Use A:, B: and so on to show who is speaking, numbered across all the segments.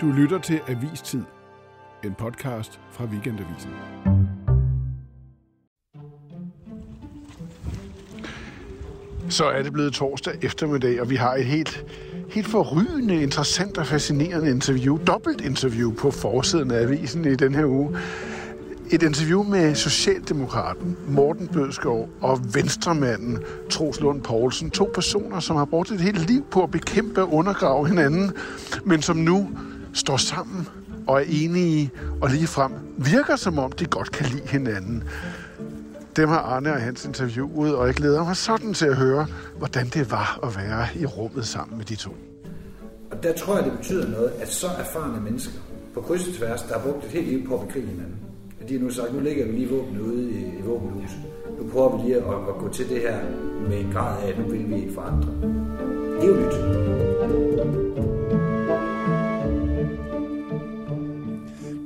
A: Du lytter til Avistid, en podcast fra Weekendavisen. Så er det blevet torsdag eftermiddag, og vi har et helt, helt forrygende, interessant og fascinerende interview, dobbelt interview på forsiden af avisen i den her uge. Et interview med Socialdemokraten Morten Bødskov og Venstremanden Troels Lund Poulsen. To personer, som har brugt et helt liv på at bekæmpe og undergrave hinanden, men som nu står sammen og er enige og ligefrem virker som om de godt kan lide hinanden. Dem har Arne og hans interviewet, og jeg glæder mig sådan til at høre, hvordan det var at være i rummet sammen med de to.
B: Og der tror jeg, det betyder noget, at så erfarne mennesker på kryds og tværs, der har brugt et helt liv på at bekrige hinanden, at de har nu sagt, nu ligger vi lige våben ude i, i våbenhuset. Nu prøver vi lige at, at gå til det her med en grad af, at nu vil vi ikke forandre. Det er jo nyt.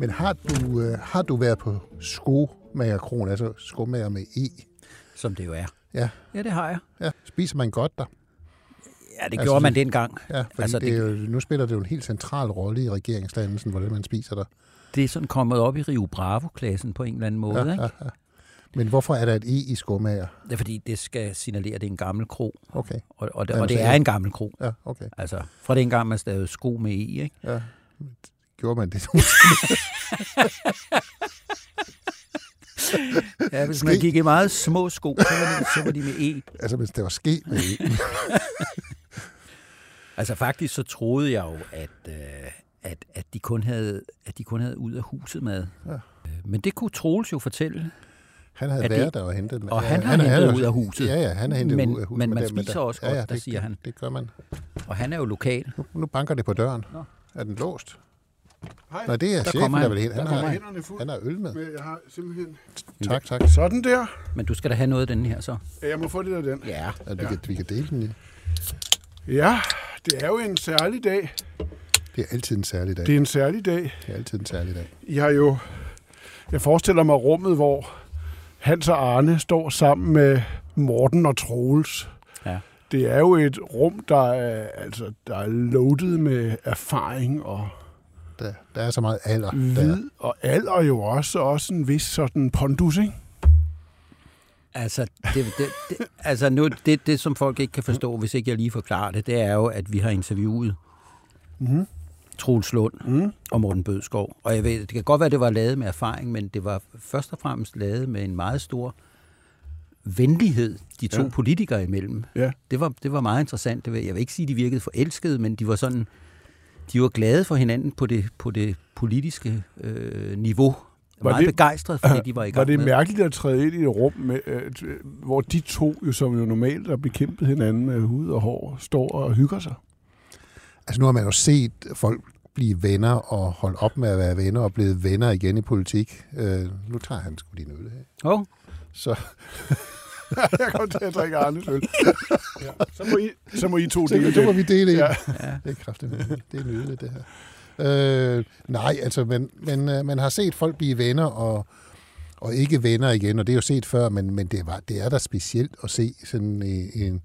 C: Men har du, øh, har du været på skomagerkron, altså skomager med E?
D: Som det jo er.
C: Ja,
D: Ja, det har jeg.
C: ja. Spiser man godt der?
D: Ja, det
C: Altså,
D: gjorde man
C: det-
D: dengang.
C: Ja, for
D: Altså,
C: altså, det,
D: det-
C: jo, nu spiller det jo en helt central rolle i regeringsdannelsen, hvordan man spiser der.
D: Det er sådan kommet op i Rio Bravo-klassen på en eller anden måde.
C: Ja,
D: ikke?
C: ja, ja. Men hvorfor er der et E i skomager?
D: Det er fordi, det skal signalere, at det er en gammel kro.
C: Okay,
D: Og, og, det, og det
C: så-
D: er en gammel kro.
C: ja, okay.
D: Altså, fra dengang man stavede sko med E, ikke?
C: Ja. Gjorde man det?
D: Ja, hvis man
C: Ske.
D: gik i meget små sko, så var de, så var de med E.
C: altså, hvis det var ske med E.
D: Altså faktisk så troede jeg jo, at, øh, at, at, de kun havde, at de kun havde ud af huset mad.
C: Ja.
D: Øh, Men det kunne Troels jo fortælle.
C: Han havde
D: det-
C: været der og hentet
D: og han har hentet ud af huset.
C: Ja, ja, han har hentet
D: Men-
C: ud af huset.
D: men man
C: der-
D: spiser også godt, der
C: det,
D: siger han.
C: Det gør man.
D: Og han er jo lokal.
C: Nu, nu banker det på døren.
D: Nå.
C: Er den låst?
A: Hej.
C: Nej, det er
D: Der
C: chefen,
D: kommer
C: der vil hen. Han,
D: Der
C: har,
A: Hænderne
C: han har øl med.
A: jeg har simpelthen...
C: Tak, tak.
A: Sådan der.
D: Men du skal da have noget af den her så.
A: Ja, Jeg må få lidt af den.
D: Ja.
C: At vi, kan, vi kan dele den. i.
A: Ja, det er jo en særlig dag.
C: Det er altid en særlig dag.
A: Det er en særlig dag.
C: Det er altid en særlig dag.
A: I har jo... Jeg forestiller mig rummet, hvor Hans og Arne står sammen med Morten og Troels.
D: Ja.
A: Det er jo et rum, der er, altså, der er loaded med erfaring og
C: Der, der er så meget alder. Der.
A: vid, og alder jo også, også en vis sådan pondus, ikke?
D: Altså, det, det, det, altså nu, det, det, som folk ikke kan forstå, hvis ikke jeg lige forklarer det, det er jo, at vi har interviewet
A: Mhm.
D: Troels Lund
A: Mm.
D: og Morten Bødskov. Og jeg ved, det kan godt være, det var lavet med erfaring, men det var først og fremmest lavet med en meget stor venlighed, de to
A: Ja.
D: politikere imellem.
A: Ja.
D: Det var, det var meget interessant. Jeg vil ikke sige, at de virkede forelskede, men de var sådan, de var glade for hinanden på det, på det politiske øh, niveau.
A: Var
D: meget
A: det-
D: begejstret for det, de var i gang
A: Var det
D: med.
A: mærkeligt at træde ind i et rum, med, øh, t- hvor de to, jo, som jo normalt har bekæmpet hinanden med hud og hår, står og hygger sig?
C: Altså nu har man jo set folk blive venner og holde op med at være venner og blevet venner igen i politik. Øh, nu tager han sgu din øl af.
D: Oh,
C: Så,
A: jeg kommer til at drikke Arnes øl. ja. så, må I, så må I to
C: så
A: dele
C: det må
A: det.
C: vi dele
A: Ja.
C: ja. Det er kraftigt. Det er nydeligt, det her. Øh, nej, altså, men, men øh, man har set folk blive venner og, og ikke venner igen, og det er jo set før, men, men det, var, det er da specielt at se sådan en, en,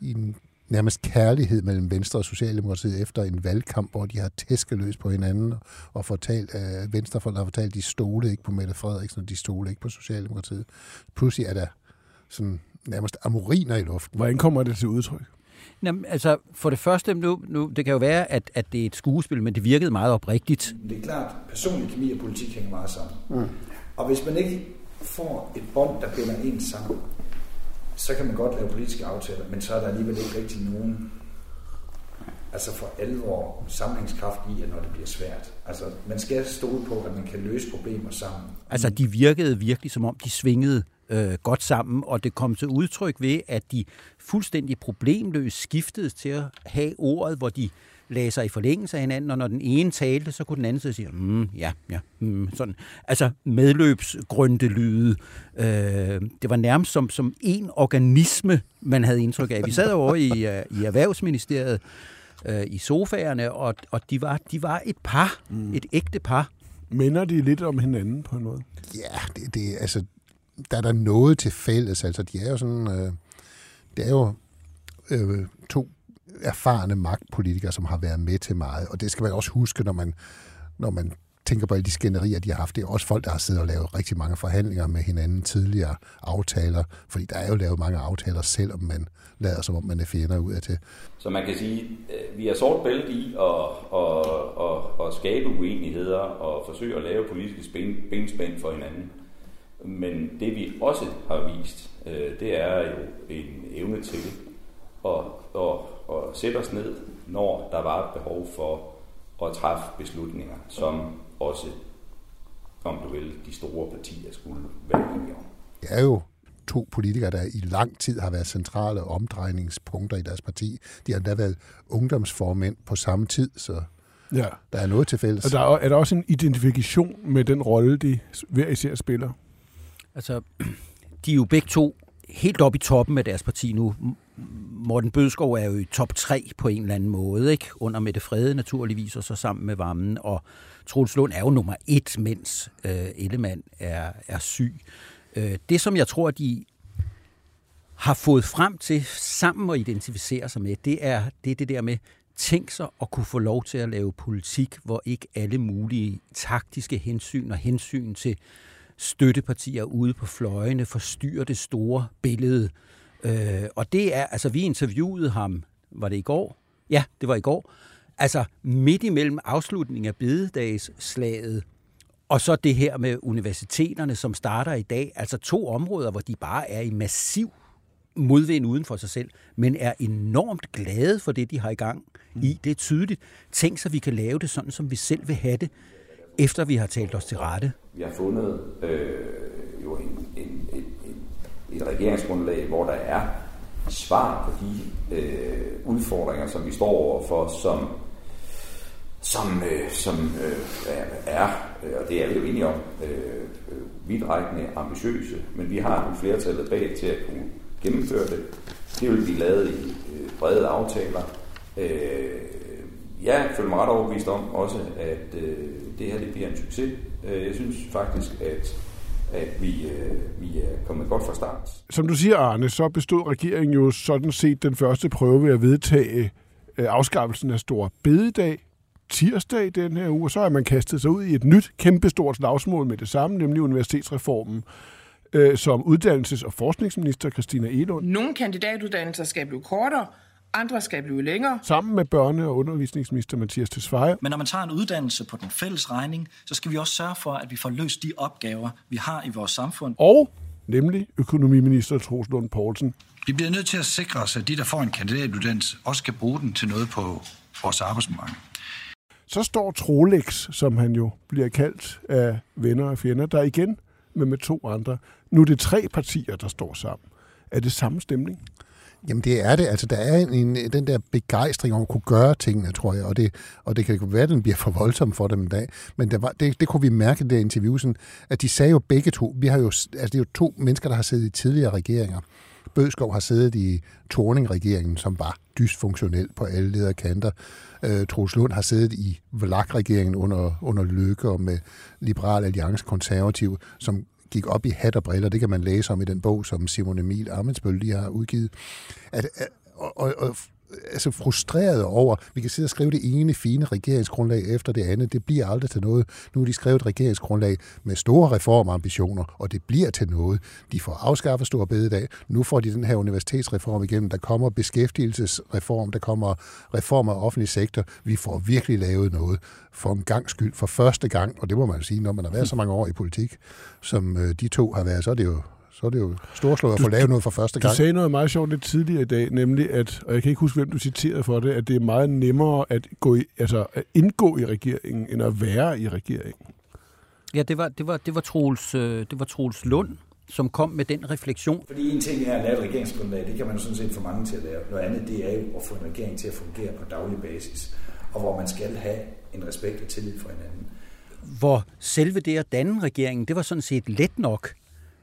C: en nærmest kærlighed mellem Venstre og Socialdemokratiet efter en valgkamp, hvor de har tæsket løs på hinanden og, fortalt, at Venstrefolk har fortalt, at de stole ikke på Mette Frederiksen, og de stole ikke på Socialdemokratiet. Pludselig er der sådan nærmest amoriner i luften.
A: Hvordan kommer det til udtryk?
D: Jamen, altså, for det første, nu, nu, det kan jo være, at, at det er et skuespil, men det virkede meget oprigtigt.
B: Det er klart, personlig kemi og politik hænger meget sammen. Mm. Og hvis man ikke får et bånd, der binder en sammen, så kan man godt lave politiske aftaler, men så er der alligevel ikke rigtig nogen altså for alvor sammenhængskraft i, at når det bliver svært. Altså, man skal stole på, at man kan løse problemer sammen.
D: Altså, de virkede virkelig, som om de svingede øh, godt sammen, og det kom til udtryk ved, at de fuldstændig problemløst skiftede til at have ordet, hvor de lagde sig i forlængelse af hinanden, og når den ene talte, så kunne den anden sige, mm, ja, ja, mm, sådan. Altså medløbsgrøntelyde. Øh, det var nærmest som, som en organisme, man havde indtryk af. Vi sad over i, uh, i Erhvervsministeriet, uh, i sofaerne, og, og de, var, de var et par, mm. et ægte par.
A: Minder de lidt om hinanden på en måde?
C: Ja, det, det, altså, der er der noget til fælles. Altså, de er jo sådan... Øh, det er jo øh, to erfarne magtpolitikere, som har været med til meget. Og det skal man også huske, når man, når man tænker på alle de skænderier, de har haft. Det er også folk, der har siddet og lavet rigtig mange forhandlinger med hinanden tidligere aftaler, fordi der er jo lavet mange aftaler, selvom man lader som om man er fjender ud af det.
E: Så man kan sige, øh, vi er sort bælte i at, at, at, at skabe uenigheder og forsøge at lave politiske benspænd for hinanden. Men det vi også har vist, øh, det er jo en evne til at, at, at sætte os ned, når der var et behov for at træffe beslutninger, som også, om du vil, de store partier skulle være enige om.
C: Det er jo to politikere, der i lang tid har været centrale omdrejningspunkter i deres parti. De har endda været ungdomsformænd på samme tid, så ja. der er noget til fælles.
A: Og der er, er der også en identifikation med den rolle, de hver især spiller?
D: Altså, de er jo begge to helt oppe i toppen af deres parti nu. Morten Bødskov er jo i top 3 på en eller anden måde, ikke? Under Mette Frede naturligvis, og så sammen med Vammen. Og Troels Lund er jo nummer et, mens øh, Ellemann er, er syg. Øh, det, som jeg tror, de har fået frem til sammen at identificere sig med, det er det, er det der med, tænk sig at kunne få lov til at lave politik, hvor ikke alle mulige taktiske hensyn og hensyn til støttepartier ude på fløjene forstyrrer det store billede. Øh, og det er, altså vi interviewede ham, var det i går? Ja, det var i går. Altså midt imellem afslutningen af bededagsslaget, og så det her med universiteterne, som starter i dag. Altså to områder, hvor de bare er i massiv modvind uden for sig selv, men er enormt glade for det, de har i gang i. Det er tydeligt. Tænk så, vi kan lave det sådan, som vi selv vil have det efter vi har talt os til rette?
E: Vi har fundet øh, jo en, en, en, en, et regeringsgrundlag, hvor der er svar på de øh, udfordringer, som vi står overfor, som, som, øh, som øh, er, og det er vi jo enige om, øh, vidtrækkende ambitiøse, men vi har nogle flertallet bag til at kunne gennemføre det. Det vil vi lavet i øh, brede aftaler. Øh, jeg føler mig ret overbevist om også, at øh, det her det bliver en succes. Øh, jeg synes faktisk, at at vi, øh, vi er kommet godt fra start.
A: Som du siger, Arne, så bestod regeringen jo sådan set den første prøve ved at vedtage øh, afskaffelsen af Stor Bededag tirsdag den her uge, og så har man kastet sig ud i et nyt, kæmpestort slagsmål med det samme, nemlig universitetsreformen, øh, som uddannelses- og forskningsminister Christina Elund.
F: Nogle kandidatuddannelser skal blive kortere, andre skal blive længere.
A: Sammen med børne- og undervisningsminister Mathias Tesfaye.
G: Men når man tager en uddannelse på den fælles regning, så skal vi også sørge for, at vi får løst de opgaver, vi har i vores samfund.
A: Og nemlig økonomiminister Troels Lund Poulsen.
H: Vi bliver nødt til at sikre os, at de, der får en kandidatuddannelse, også skal bruge den til noget på vores arbejdsmarked.
A: Så står Trolex, som han jo bliver kaldt af venner og fjender, der igen med, med to andre. Nu er det tre partier, der står sammen. Er det samme stemning?
C: Jamen det er det. Altså der er en, den der begejstring om at kunne gøre tingene, tror jeg, og det, og det kan være, at den bliver for voldsom for dem en dag. Men der var, det, det kunne vi mærke i det interview, sådan, at de sagde jo begge to, vi har jo, altså det er jo to mennesker, der har siddet i tidligere regeringer. Bødskov har siddet i Torning-regeringen, som var dysfunktionel på alle ledere kanter. Øh, Troels Lund har siddet i Vlak-regeringen under, under Løkke og med Liberal Alliance Konservativ, som gik op i hat og briller. Det kan man læse om i den bog, som Simon Emil Amensbøl lige har udgivet. At, at, og, og, og altså frustreret over, vi kan sidde og skrive det ene fine regeringsgrundlag efter det andet. Det bliver aldrig til noget. Nu har de skrevet et regeringsgrundlag med store reformambitioner, og det bliver til noget. De får afskaffet stor bededag. Nu får de den her universitetsreform igennem. Der kommer beskæftigelsesreform, der kommer reformer af offentlig sektor. Vi får virkelig lavet noget for en gang skyld, for første gang, og det må man jo sige, når man har været så mange år i politik, som øh, de to har været, så er det jo så er det jo storslået at få lavet noget for første gang.
A: Du sagde noget meget sjovt lidt tidligere i dag, nemlig at, og jeg kan ikke huske, hvem du citerede for det, at det er meget nemmere at, gå i, altså at indgå i regeringen, end at være i regeringen.
D: Ja, det var, det var, det var, Troels, øh, det var Troels Lund, som kom med den refleksion.
B: Fordi en ting er at lave et regeringsgrundlag, det kan man jo sådan set få mange til at lave. Noget andet, det er jo at få en regering til at fungere på daglig basis, og hvor man skal have en respekt og tillid for hinanden.
D: Hvor selve det at danne regeringen, det var sådan set let nok.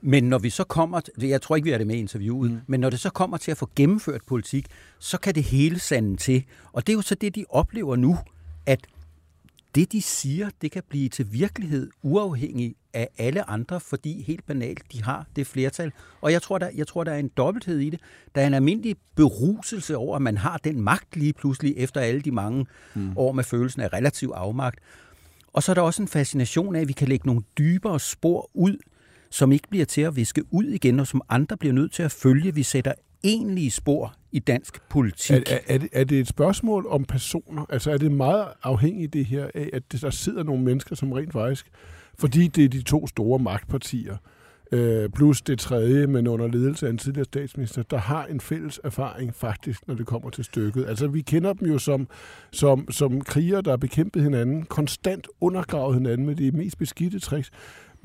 D: Men når vi så kommer, jeg tror ikke, vi er det med i interviewet, mm. men når det så kommer til at få gennemført politik, så kan det hele sande til. Og det er jo så det, de oplever nu, at det, de siger, det kan blive til virkelighed uafhængig af alle andre, fordi helt banalt, de har det flertal. Og jeg tror, der, jeg tror, der er en dobbelthed i det. Der er en almindelig beruselse over, at man har den magt lige pludselig, efter alle de mange mm. år med følelsen af relativ afmagt. Og så er der også en fascination af, at vi kan lægge nogle dybere spor ud, som ikke bliver til at viske ud igen, og som andre bliver nødt til at følge. Vi sætter egentlige spor i dansk politik.
A: Er, er, er, det, er det et spørgsmål om personer? Altså er det meget afhængigt det her af, at der sidder nogle mennesker, som rent faktisk, fordi det er de to store magtpartier, øh, plus det tredje, men under ledelse af en tidligere statsminister, der har en fælles erfaring faktisk, når det kommer til stykket. Altså vi kender dem jo som, som, som kriger, der har bekæmpet hinanden, konstant undergravet hinanden med de mest beskidte tricks,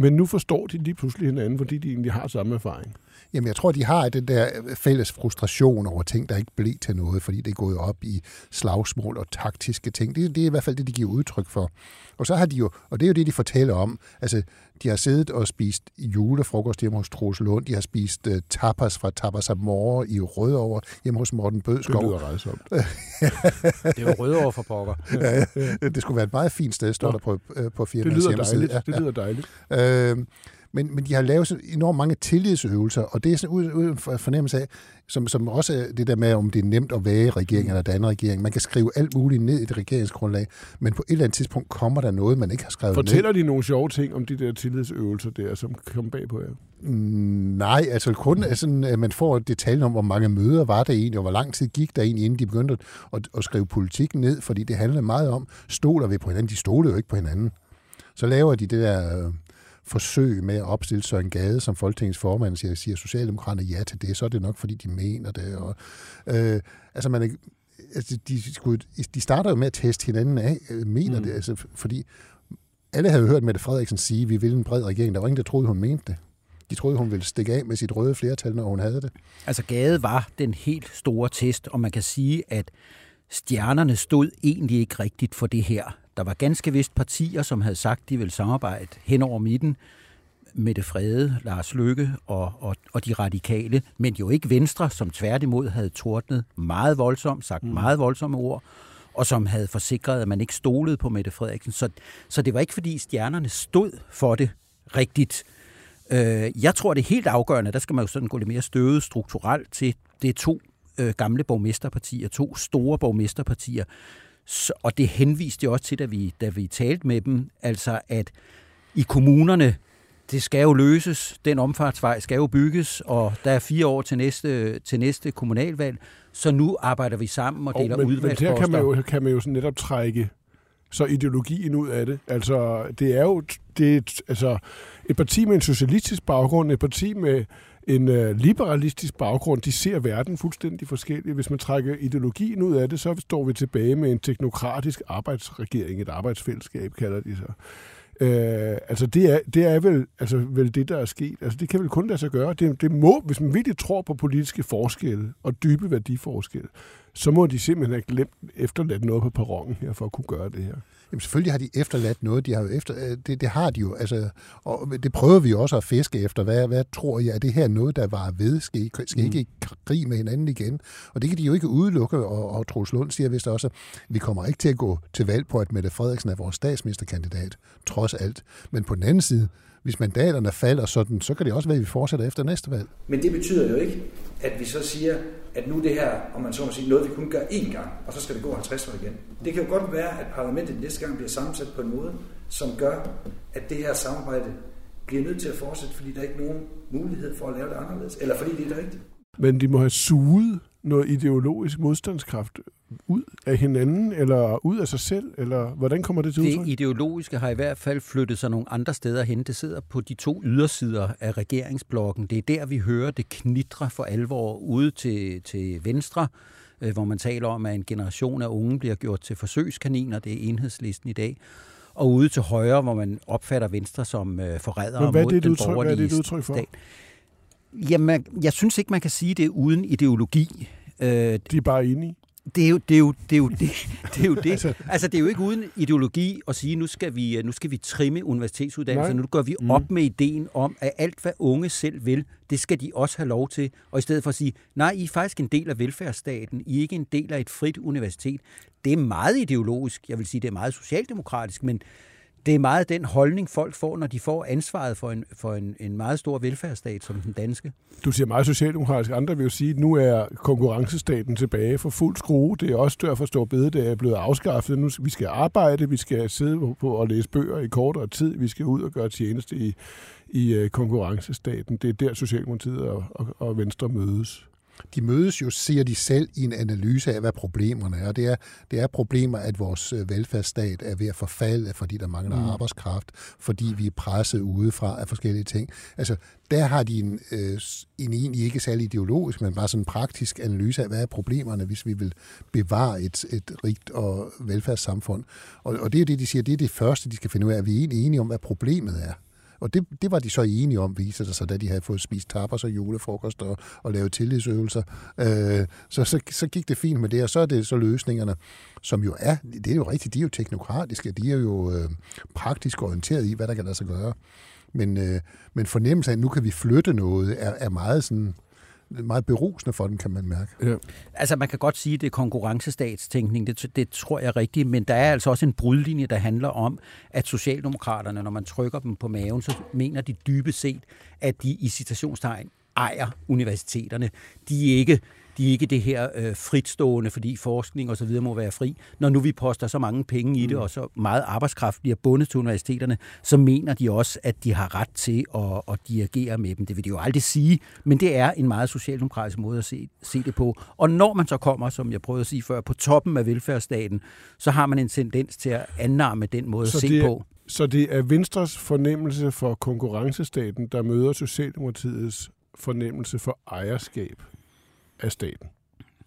A: men nu forstår de lige pludselig hinanden, fordi de egentlig har samme erfaring.
C: Jamen, jeg tror, de har den der fælles frustration over ting, der ikke blev til noget, fordi det er gået op i slagsmål og taktiske ting. Det, det er i hvert fald det, de giver udtryk for. Og så har de jo, og det er jo det, de fortæller om, altså, de har siddet og spist julefrokost hjemme hos Troels Lund, de har spist uh, tapas fra Tapas Amore i Rødovre hjemme hos Morten Bødskov.
A: Det lyder rejsomt.
D: det er jo Rødovre for pokker.
C: ja, ja, det skulle være et meget fint sted, står der på, øh, på firmaets
A: hjemmeside. Dejligt. Ja, det lyder dejligt.
C: Øh, men, men de har lavet så enormt mange tillidsøvelser, og det er sådan ud, ud for fornemmelse af, som, som også er det der med, om det er nemt at være regering eller danne regering. Man kan skrive alt muligt ned i et regeringsgrundlag, men på et eller andet tidspunkt kommer der noget, man ikke har skrevet
A: Fortæller
C: ned.
A: de nogle sjove ting om de der tillidsøvelser der, som kommer bag på jer?
C: Mm, nej, altså kun altså, at man får detaljer om, hvor mange møder var der egentlig, og hvor lang tid gik der egentlig, inden de begyndte at, at skrive politik ned, fordi det handler meget om, stoler vi på hinanden? De stolede jo ikke på hinanden. Så laver de det der forsøg med at opstille Søren Gade som Folketingets formand, siger, siger Socialdemokraterne ja til det, så er det nok, fordi de mener det. Og, øh, altså, man er, altså, de, skulle, de starter jo med at teste hinanden af, øh, mener mm. det, altså, fordi alle havde hørt Mette Frederiksen sige, vi vil en bred regering. Der var ingen, der troede, hun mente det. De troede, hun ville stikke af med sit røde flertal, når hun havde det.
D: Altså Gade var den helt store test, og man kan sige, at stjernerne stod egentlig ikke rigtigt for det her. Der var ganske vist partier, som havde sagt, de ville samarbejde hen over midten med det frede, Lars Lykke og, og, og de radikale, men jo ikke Venstre, som tværtimod havde tordnet meget voldsomt, sagt mm. meget voldsomme ord, og som havde forsikret, at man ikke stolede på Mette Frederiksen. Så, så det var ikke, fordi stjernerne stod for det rigtigt. Øh, jeg tror, det er helt afgørende, der skal man jo sådan gå lidt mere støvet strukturelt til, det er to øh, gamle borgmesterpartier, to store borgmesterpartier, så, og det henviste jo også til, da vi, da vi talte med dem, altså at i kommunerne, det skal jo løses, den omfartsvej skal jo bygges, og der er fire år til næste, til næste kommunalvalg, så nu arbejder vi sammen og deler oh, udvalgsposter.
A: Men her kan man jo, kan man jo sådan netop trække så ideologien ud af det. Altså, det er jo det er, altså, et parti med en socialistisk baggrund, et parti med en øh, liberalistisk baggrund, de ser verden fuldstændig forskelligt. Hvis man trækker ideologien ud af det, så står vi tilbage med en teknokratisk arbejdsregering, et arbejdsfællesskab kalder de sig. Øh, altså det er, det er vel, altså vel det, der er sket. Altså det kan vel kun lade sig gøre. Det, det må, hvis man virkelig tror på politiske forskelle og dybe værdiforskelle, så må de simpelthen have glemt efterladt noget på perronen her for at kunne gøre det her.
C: Jamen selvfølgelig har de efterladt noget. De har jo efter, øh, det, det har de jo. Altså, og det prøver vi også at fiske efter. Hvad, hvad tror jeg? Er det her noget, der var ved? Skal I, skal I ikke mm. krig med hinanden igen? Og det kan de jo ikke udelukke. Og, og Troels Lund siger vist også, at vi kommer ikke til at gå til valg på, at Mette Frederiksen er vores statsministerkandidat, trods alt. Men på den anden side, hvis mandaterne falder sådan, så kan det også være, at vi fortsætter efter næste valg.
B: Men det betyder jo ikke, at vi så siger, at nu det her, om man så må sige, noget vi kun gør én gang, og så skal det gå 50 år igen. Det kan jo godt være, at parlamentet næste gang bliver sammensat på en måde, som gør, at det her samarbejde bliver nødt til at fortsætte, fordi der er ikke nogen mulighed for at lave det anderledes, eller fordi det er det rigtigt.
A: Men de må have suget noget ideologisk modstandskraft ud af hinanden, eller ud af sig selv, eller hvordan kommer det til udtryk?
D: Det ideologiske har i hvert fald flyttet sig nogle andre steder hen. Det sidder på de to ydersider af regeringsblokken. Det er der, vi hører det knitre for alvor ude til, til venstre, øh, hvor man taler om, at en generation af unge bliver gjort til forsøgskaniner. Det er enhedslisten i dag og ude til højre, hvor man opfatter Venstre som øh, forrædere
A: Men hvad er
D: mod den borgerlige
A: hvad er det udtryk for?
D: stat. Jamen, jeg synes ikke, man kan sige det uden ideologi.
A: Øh, De er bare enige?
D: Det er jo det. Er jo, det, er jo det, det, er jo det. altså, altså, det er jo ikke uden ideologi at sige, nu skal vi, nu skal vi trimme universitetsuddannelser, nu går vi mm. op med ideen om, at alt, hvad unge selv vil, det skal de også have lov til. Og i stedet for at sige, nej, I er faktisk en del af velfærdsstaten, I er ikke en del af et frit universitet. Det er meget ideologisk, jeg vil sige, det er meget socialdemokratisk, men det er meget den holdning, folk får, når de får ansvaret for en, for en, en meget stor velfærdsstat som den danske.
A: Du siger meget socialdemokratisk. Andre vil jo sige, at nu er konkurrencestaten tilbage for fuld skrue. Det er også derfor, stor bede, det er blevet afskaffet. Nu vi skal arbejde, vi skal sidde på og læse bøger i kortere tid, vi skal ud og gøre tjeneste i, i øh, konkurrencestaten. Det er der Socialdemokratiet og, og, og Venstre mødes
C: de mødes jo, siger de selv, i en analyse af, hvad problemerne er. Det er, det er problemer, at vores øh, velfærdsstat er ved at forfalde, fordi der mangler mm. arbejdskraft, fordi vi er presset udefra af forskellige ting. Altså, der har de en, øh, en egentlig ikke særlig ideologisk, men bare sådan en praktisk analyse af, hvad er problemerne, hvis vi vil bevare et, et rigt og velfærdssamfund. Og, og det er det, de siger, det er det første, de skal finde ud af, vi er egentlig enige om, hvad problemet er. Og det, det var de så enige om, viser det sig, da de havde fået spist tapas og julefrokost og, og lavet tillidsøvelser. Øh, så, så, så gik det fint med det, og så er det så løsningerne, som jo er, det er jo rigtigt, de er jo teknokratiske, de er jo øh, praktisk orienteret i, hvad der kan lade sig gøre. Men, øh, men fornemmelsen af, at nu kan vi flytte noget, er, er meget sådan meget berusende for den, kan man mærke. Ja.
D: Altså, man kan godt sige, at det er konkurrencestatstænkning, det, det tror jeg rigtigt, men der er altså også en brudlinje, der handler om, at Socialdemokraterne, når man trykker dem på maven, så mener de dybest set, at de i citationstegn ejer universiteterne. De er ikke de er ikke det her øh, fritstående, fordi forskning og så videre må være fri. Når nu vi poster så mange penge i det, mm. og så meget arbejdskraft bliver bundet til universiteterne, så mener de også, at de har ret til at, at dirigere med dem. Det vil de jo aldrig sige, men det er en meget socialdemokratisk måde at se, se det på. Og når man så kommer, som jeg prøvede at sige før, på toppen af velfærdsstaten, så har man en tendens til at annamme den måde så at se
A: det,
D: på.
A: Så det er Venstres fornemmelse for konkurrencestaten, der møder Socialdemokratiets fornemmelse for ejerskab af staten.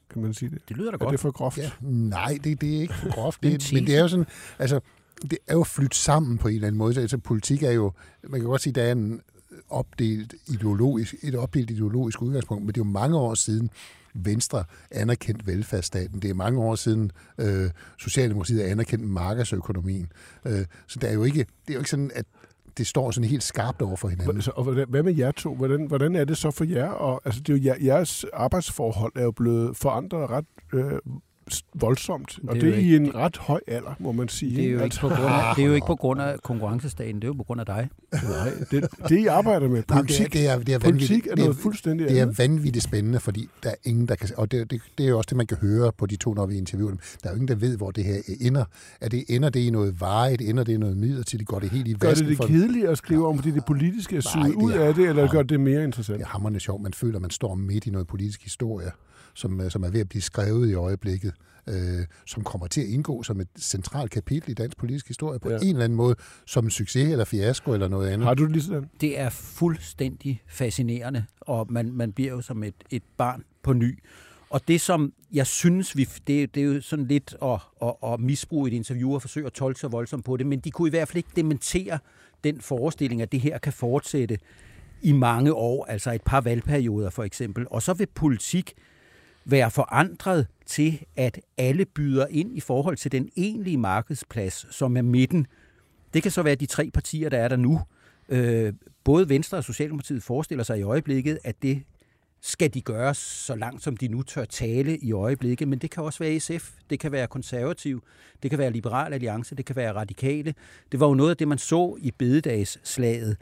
A: Kan man sige det?
D: Det lyder da godt.
A: Er det for groft? Ja,
C: nej, det, det er ikke for groft. det, men det er jo sådan, altså, det er jo flyttet sammen på en eller anden måde. Altså, politik er jo, man kan godt sige, der er en opdelt ideologisk, et opdelt ideologisk udgangspunkt, men det er jo mange år siden, Venstre anerkendt velfærdsstaten. Det er mange år siden øh, Socialdemokratiet anerkendt markedsøkonomien. Øh, så det er jo ikke, det er jo ikke sådan, at det står sådan helt skarpt over for hinanden.
A: Så, og hvad med jer to? Hvordan, hvordan er det så for jer? Og, altså, det er jo, jeres arbejdsforhold er jo blevet forandret ret øh, voldsomt, og det, det er i en ret høj alder, må man sige.
D: Det er jo, ikke, på grund af, det er jo ikke på grund af konkurrencestaten, det er jo på grund af dig.
A: Nej, det, det I arbejder med, politik, det er, det er, det er politik er noget fuldstændig
C: Det er vanvittigt spændende, fordi der er ingen, der kan... Og det, det, det er jo også det, man kan høre på de to, når vi interviewer dem. Der er jo ingen, der ved, hvor det her ender. Er det, ender det i noget varigt? Ender det i noget midlertidigt? Går det helt i
A: vasken? Gør det det for... kedeligt at skrive om, fordi det politiske er suget ud af det, eller gør det mere interessant?
C: Det er hammerende sjovt. Man føler, at man står midt i noget politisk historie, som, som er ved at blive skrevet i øjeblikket øh, som kommer til at indgå som et centralt kapitel i dansk politisk historie på ja. en eller anden måde, som en succes eller fiasko eller noget andet.
A: Har du det lige sådan?
D: Det er fuldstændig fascinerende, og man, man bliver jo som et, et barn på ny. Og det, som jeg synes, vi, det, det er jo sådan lidt at, at, at misbruge et interview og forsøge at tolke så voldsomt på det, men de kunne i hvert fald ikke dementere den forestilling, at det her kan fortsætte i mange år, altså et par valgperioder for eksempel. Og så vil politik være forandret til, at alle byder ind i forhold til den egentlige markedsplads, som er midten. Det kan så være de tre partier, der er der nu. Øh, både Venstre og Socialdemokratiet forestiller sig i øjeblikket, at det skal de gøre så langt, som de nu tør tale i øjeblikket, men det kan også være SF, det kan være konservativ, det kan være Liberal Alliance, det kan være radikale. Det var jo noget af det, man så i bededagsslaget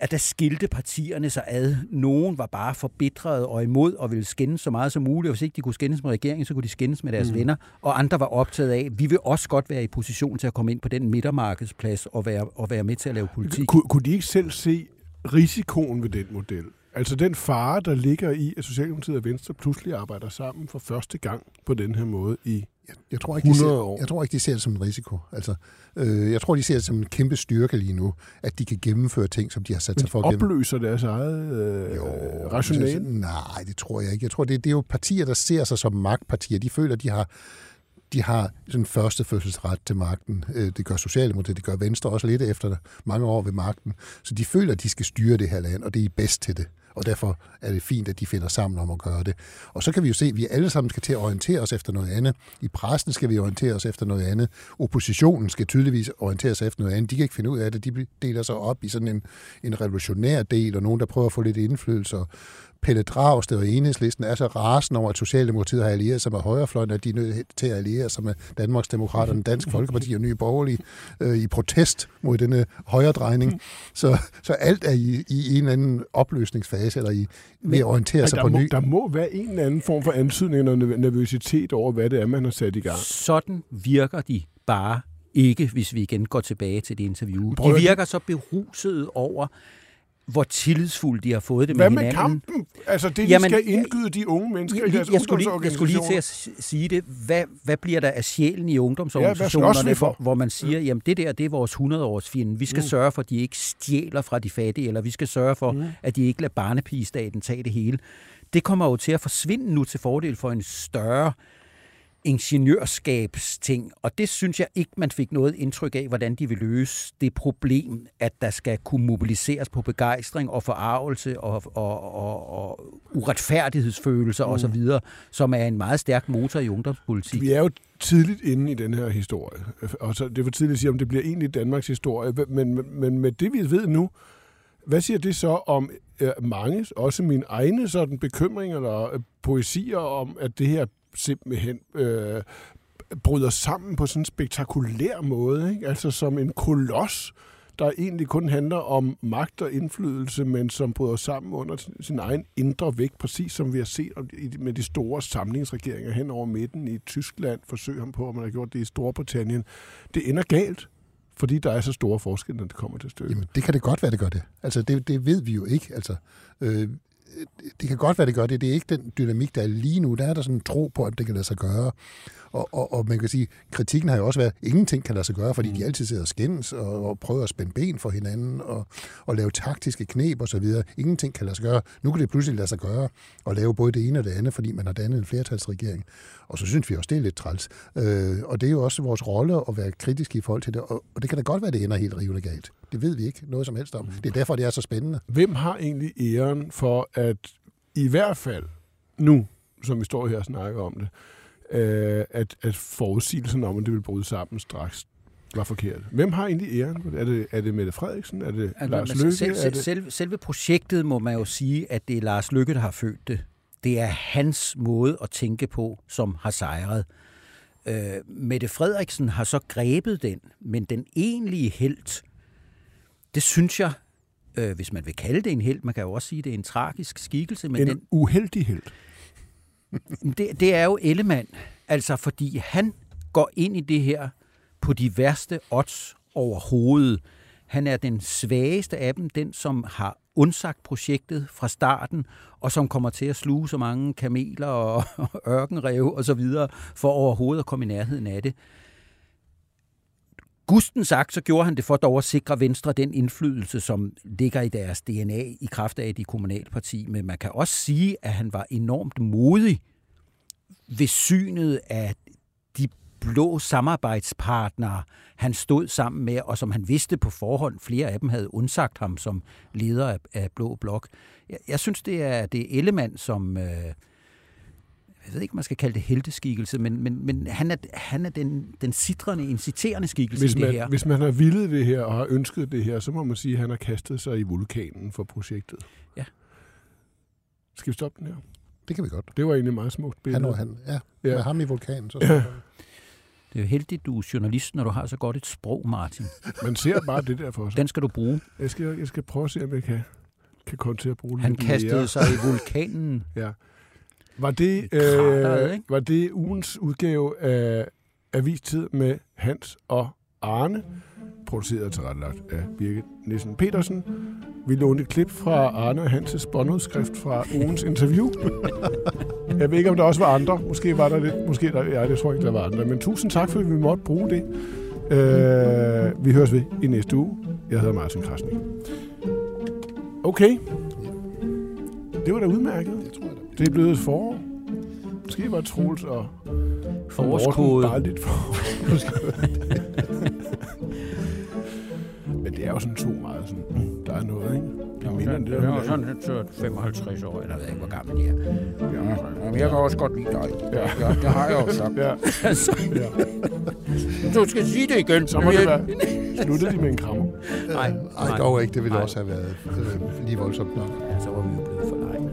D: at der skilte partierne sig ad. Nogen var bare forbitrede og imod og ville skændes så meget som muligt, og hvis ikke de kunne skændes med regeringen, så kunne de skændes med deres mm. venner, og andre var optaget af, vi vil også godt være i position til at komme ind på den midtermarkedsplads og være, og være med til at lave politik.
A: Kunne, kunne de ikke selv se risikoen ved den model? Altså den fare, der ligger i, at Socialdemokratiet og Venstre pludselig arbejder sammen for første gang på den her måde i
C: jeg, jeg, tror ikke, de ser, jeg tror ikke, de ser det som en risiko. Altså, øh, jeg tror, de ser det som en kæmpe styrke lige nu, at de kan gennemføre ting, som de har sat sig for at
A: gennemføre. opløser deres eget øh, jo, rationale?
C: Nej, det tror jeg ikke. Jeg tror, det, det er jo partier, der ser sig som magtpartier. De føler, de har de har sådan første fødselsret til magten. Øh, det gør Socialdemokratiet, det gør Venstre også lidt efter mange år ved magten. Så de føler, at de skal styre det her land, og det er bedst til det og derfor er det fint, at de finder sammen om at gøre det. Og så kan vi jo se, at vi alle sammen skal til at orientere os efter noget andet. I pressen skal vi orientere os efter noget andet. Oppositionen skal tydeligvis orientere sig efter noget andet. De kan ikke finde ud af det. De deler sig op i sådan en, en revolutionær del, og nogen, der prøver at få lidt indflydelse. Og Pelle Dragsted og Enhedslisten er så rasen over, at Socialdemokratiet har allieret sig med højrefløjen, at de er nødt til at alliere sig med Danmarks Demokraterne, Dansk Folkeparti og Nye Borgerlige øh, i protest mod denne højredrejning. Så, så alt er i, i en eller anden opløsningsfase, eller i, ved at orientere sig
A: der
C: på
A: må,
C: ny.
A: Der må være en eller anden form for antydning og nervøsitet over, hvad det er, man har sat i gang.
D: Sådan virker de bare ikke, hvis vi igen går tilbage til det interview.
A: Prøv
D: De virker så berusede over, hvor tillidsfuldt de har fået det
A: Hvad
D: med
A: med
D: hinanden.
A: kampen? Altså det, de
D: Jamen,
A: skal indgyde de unge mennesker i
D: Jeg,
A: deres
D: jeg, skulle lige, jeg skulle lige til at sige det. Hvad, hvad bliver der af sjælen i
A: Ja, hvad
D: ungdomsorganisationerne,
A: for?
D: hvor, hvor man siger, jamen det der, det er vores 100-års fjende. Vi skal
A: Mm.
D: sørge for, at de ikke stjæler fra de fattige, eller vi skal sørge for,
A: Mm.
D: at de ikke lader barnepigestaten tage det hele. Det kommer jo til at forsvinde nu til fordel for en større ingeniørskabsting, og det synes jeg ikke, man fik noget indtryk af, hvordan de vil løse det problem, at der skal kunne mobiliseres på begejstring og forarvelse og, og, og, og uretfærdighedsfølelser
A: Mm.
D: osv., som er en meget stærk motor i ungdomspolitik.
A: Vi er jo tidligt inde i den her historie, og så det er for tidligt at sige, om det bliver egentlig Danmarks historie, men, men, men med det, vi ved nu, hvad siger det så om øh, mange, også mine egne sådan bekymringer eller øh, poesier om, at det her simpelthen øh, bryder sammen på sådan en spektakulær måde, ikke? altså som en koloss, der egentlig kun handler om magt og indflydelse, men som bryder sammen under sin egen indre vægt, præcis som vi har set med de store samlingsregeringer hen over midten i Tyskland, forsøg ham på, om man har gjort det i Storbritannien. Det ender galt, fordi der er så store forskelle, når det kommer til stykket.
C: Jamen, det kan det godt være, det gør det. Altså, det, det ved vi jo ikke. Altså, øh, det kan godt være, det gør det. Det er ikke den dynamik, der er lige nu. Der er der sådan en tro på, at det kan lade sig gøre. Og, og, og man kan sige, kritikken har jo også været, at ingenting kan lade sig gøre, fordi mm. de altid sidder og skændes og, og prøver at spænde ben for hinanden og, og lave taktiske knep osv. Ingenting kan lade sig gøre. Nu kan det pludselig lade sig gøre at lave både det ene og det andet, fordi man har dannet en flertalsregering. Og så synes vi også, det er lidt træls. Øh, og det er jo også vores rolle at være kritiske i forhold til det. Og, og det kan da godt være, det ender helt rivende galt. Det ved vi ikke noget som helst om. Det er derfor, det er så spændende.
A: Hvem har egentlig æren for, at i hvert fald nu, som vi står her og snakker om det, øh, at, at forudsigelsen om, at det vil bryde sammen straks, var forkert. Hvem har egentlig æren? for det? Er det, er det Mette Frederiksen? Er det
D: Altså,
A: Lars Løkke?
D: Selv,
A: er
D: selv,
A: det...
D: selve, selve projektet må man jo sige, at det er Lars Lykke, der har født det. Det er hans måde at tænke på, som har sejret. Øh, Mette Frederiksen har så grebet den, men den egentlige held, det synes jeg, øh, hvis man vil kalde det en held, man kan jo også sige, det er en tragisk skikkelse, men
A: En
D: den,
A: uheldig held.
D: det, det er jo Ellemann, altså fordi han går ind i det her på de værste odds overhovedet. Han er den svageste af dem, den som har undsagt projektet fra starten, og som kommer til at sluge så mange kameler og, og ørkenrev og så videre, for overhovedet at komme i nærheden af det. Gusten sagt, så gjorde han det for dog at sikre Venstre den indflydelse, som ligger i deres DNA i kraft af, de kommunalparti. Men man kan også sige, at han var enormt modig ved synet af de blå samarbejdspartnere, han stod sammen med, og som han vidste på forhånd, flere af dem havde undsagt ham som leder af, af Blå Blok. Jeg, jeg synes, det er, det er Ellemann, som... Øh, jeg ved ikke, om man skal kalde det helteskikkelse, men, men, men han er, han er den, den sidrende, inciterende skikkelse
A: Hvis
D: i det her.
A: man, hvis man har villet det her og har ønsket det her, så må man sige, at han har kastet sig i vulkanen for projektet.
D: Ja.
A: Skal vi stoppe den her?
C: Det kan vi godt.
A: Det var egentlig et meget smukt billede.
C: Han og han, ja.
A: Ja.
C: Med ham i vulkanen. Så
A: Ja.
D: Det er jo heldigt, du er journalist, når du har så godt et sprog, Martin.
A: Man ser bare det der for sig.
D: Den skal du bruge.
A: Jeg skal, jeg skal prøve at se, om jeg kan, kan komme til at bruge det
D: Han
A: lidt
D: kastede
A: mere.
D: sig i vulkanen.
A: Ja. Var det,
D: krateret,
A: øh,
D: ikke?
A: var det ugens udgave af Avistid med Hans og Arne, produceret og tilrettelagt af Birgit Nielsen Petersen. Vi lånte et klip fra Arne og Hans' båndudskrift fra ugens interview. Jeg ved ikke, om der også var andre. Måske var der lidt. Måske der, ja, det tror jeg ikke, der var andre. Men tusind tak, fordi vi måtte bruge det. Øh, vi høres ved i næste uge. Jeg hedder Martin Krasnik. Okay. Det var da udmærket.
C: Tror jeg da.
A: Det er blevet et forår. Måske var Troels og
D: Forårskode.
A: Bare lidt for. Men det er jo sådan to meget sådan, der er noget, ikke?
I: End det.
D: Jeg er sådan et 55 år, eller jeg ved ikke, hvor gammel jeg er. Ja, men jeg kan også godt lide dig. Ja. ja det har jeg jo sagt.
I: Ja.
D: altså, ja. Du skal sige det igen.
I: Så må det være. Sluttede de med en krammer?
D: Nej,
C: Ej, dog ikke. Det ville også have været øh, lige voldsomt nok.
D: Ja, så var vi jo blevet forlegnet.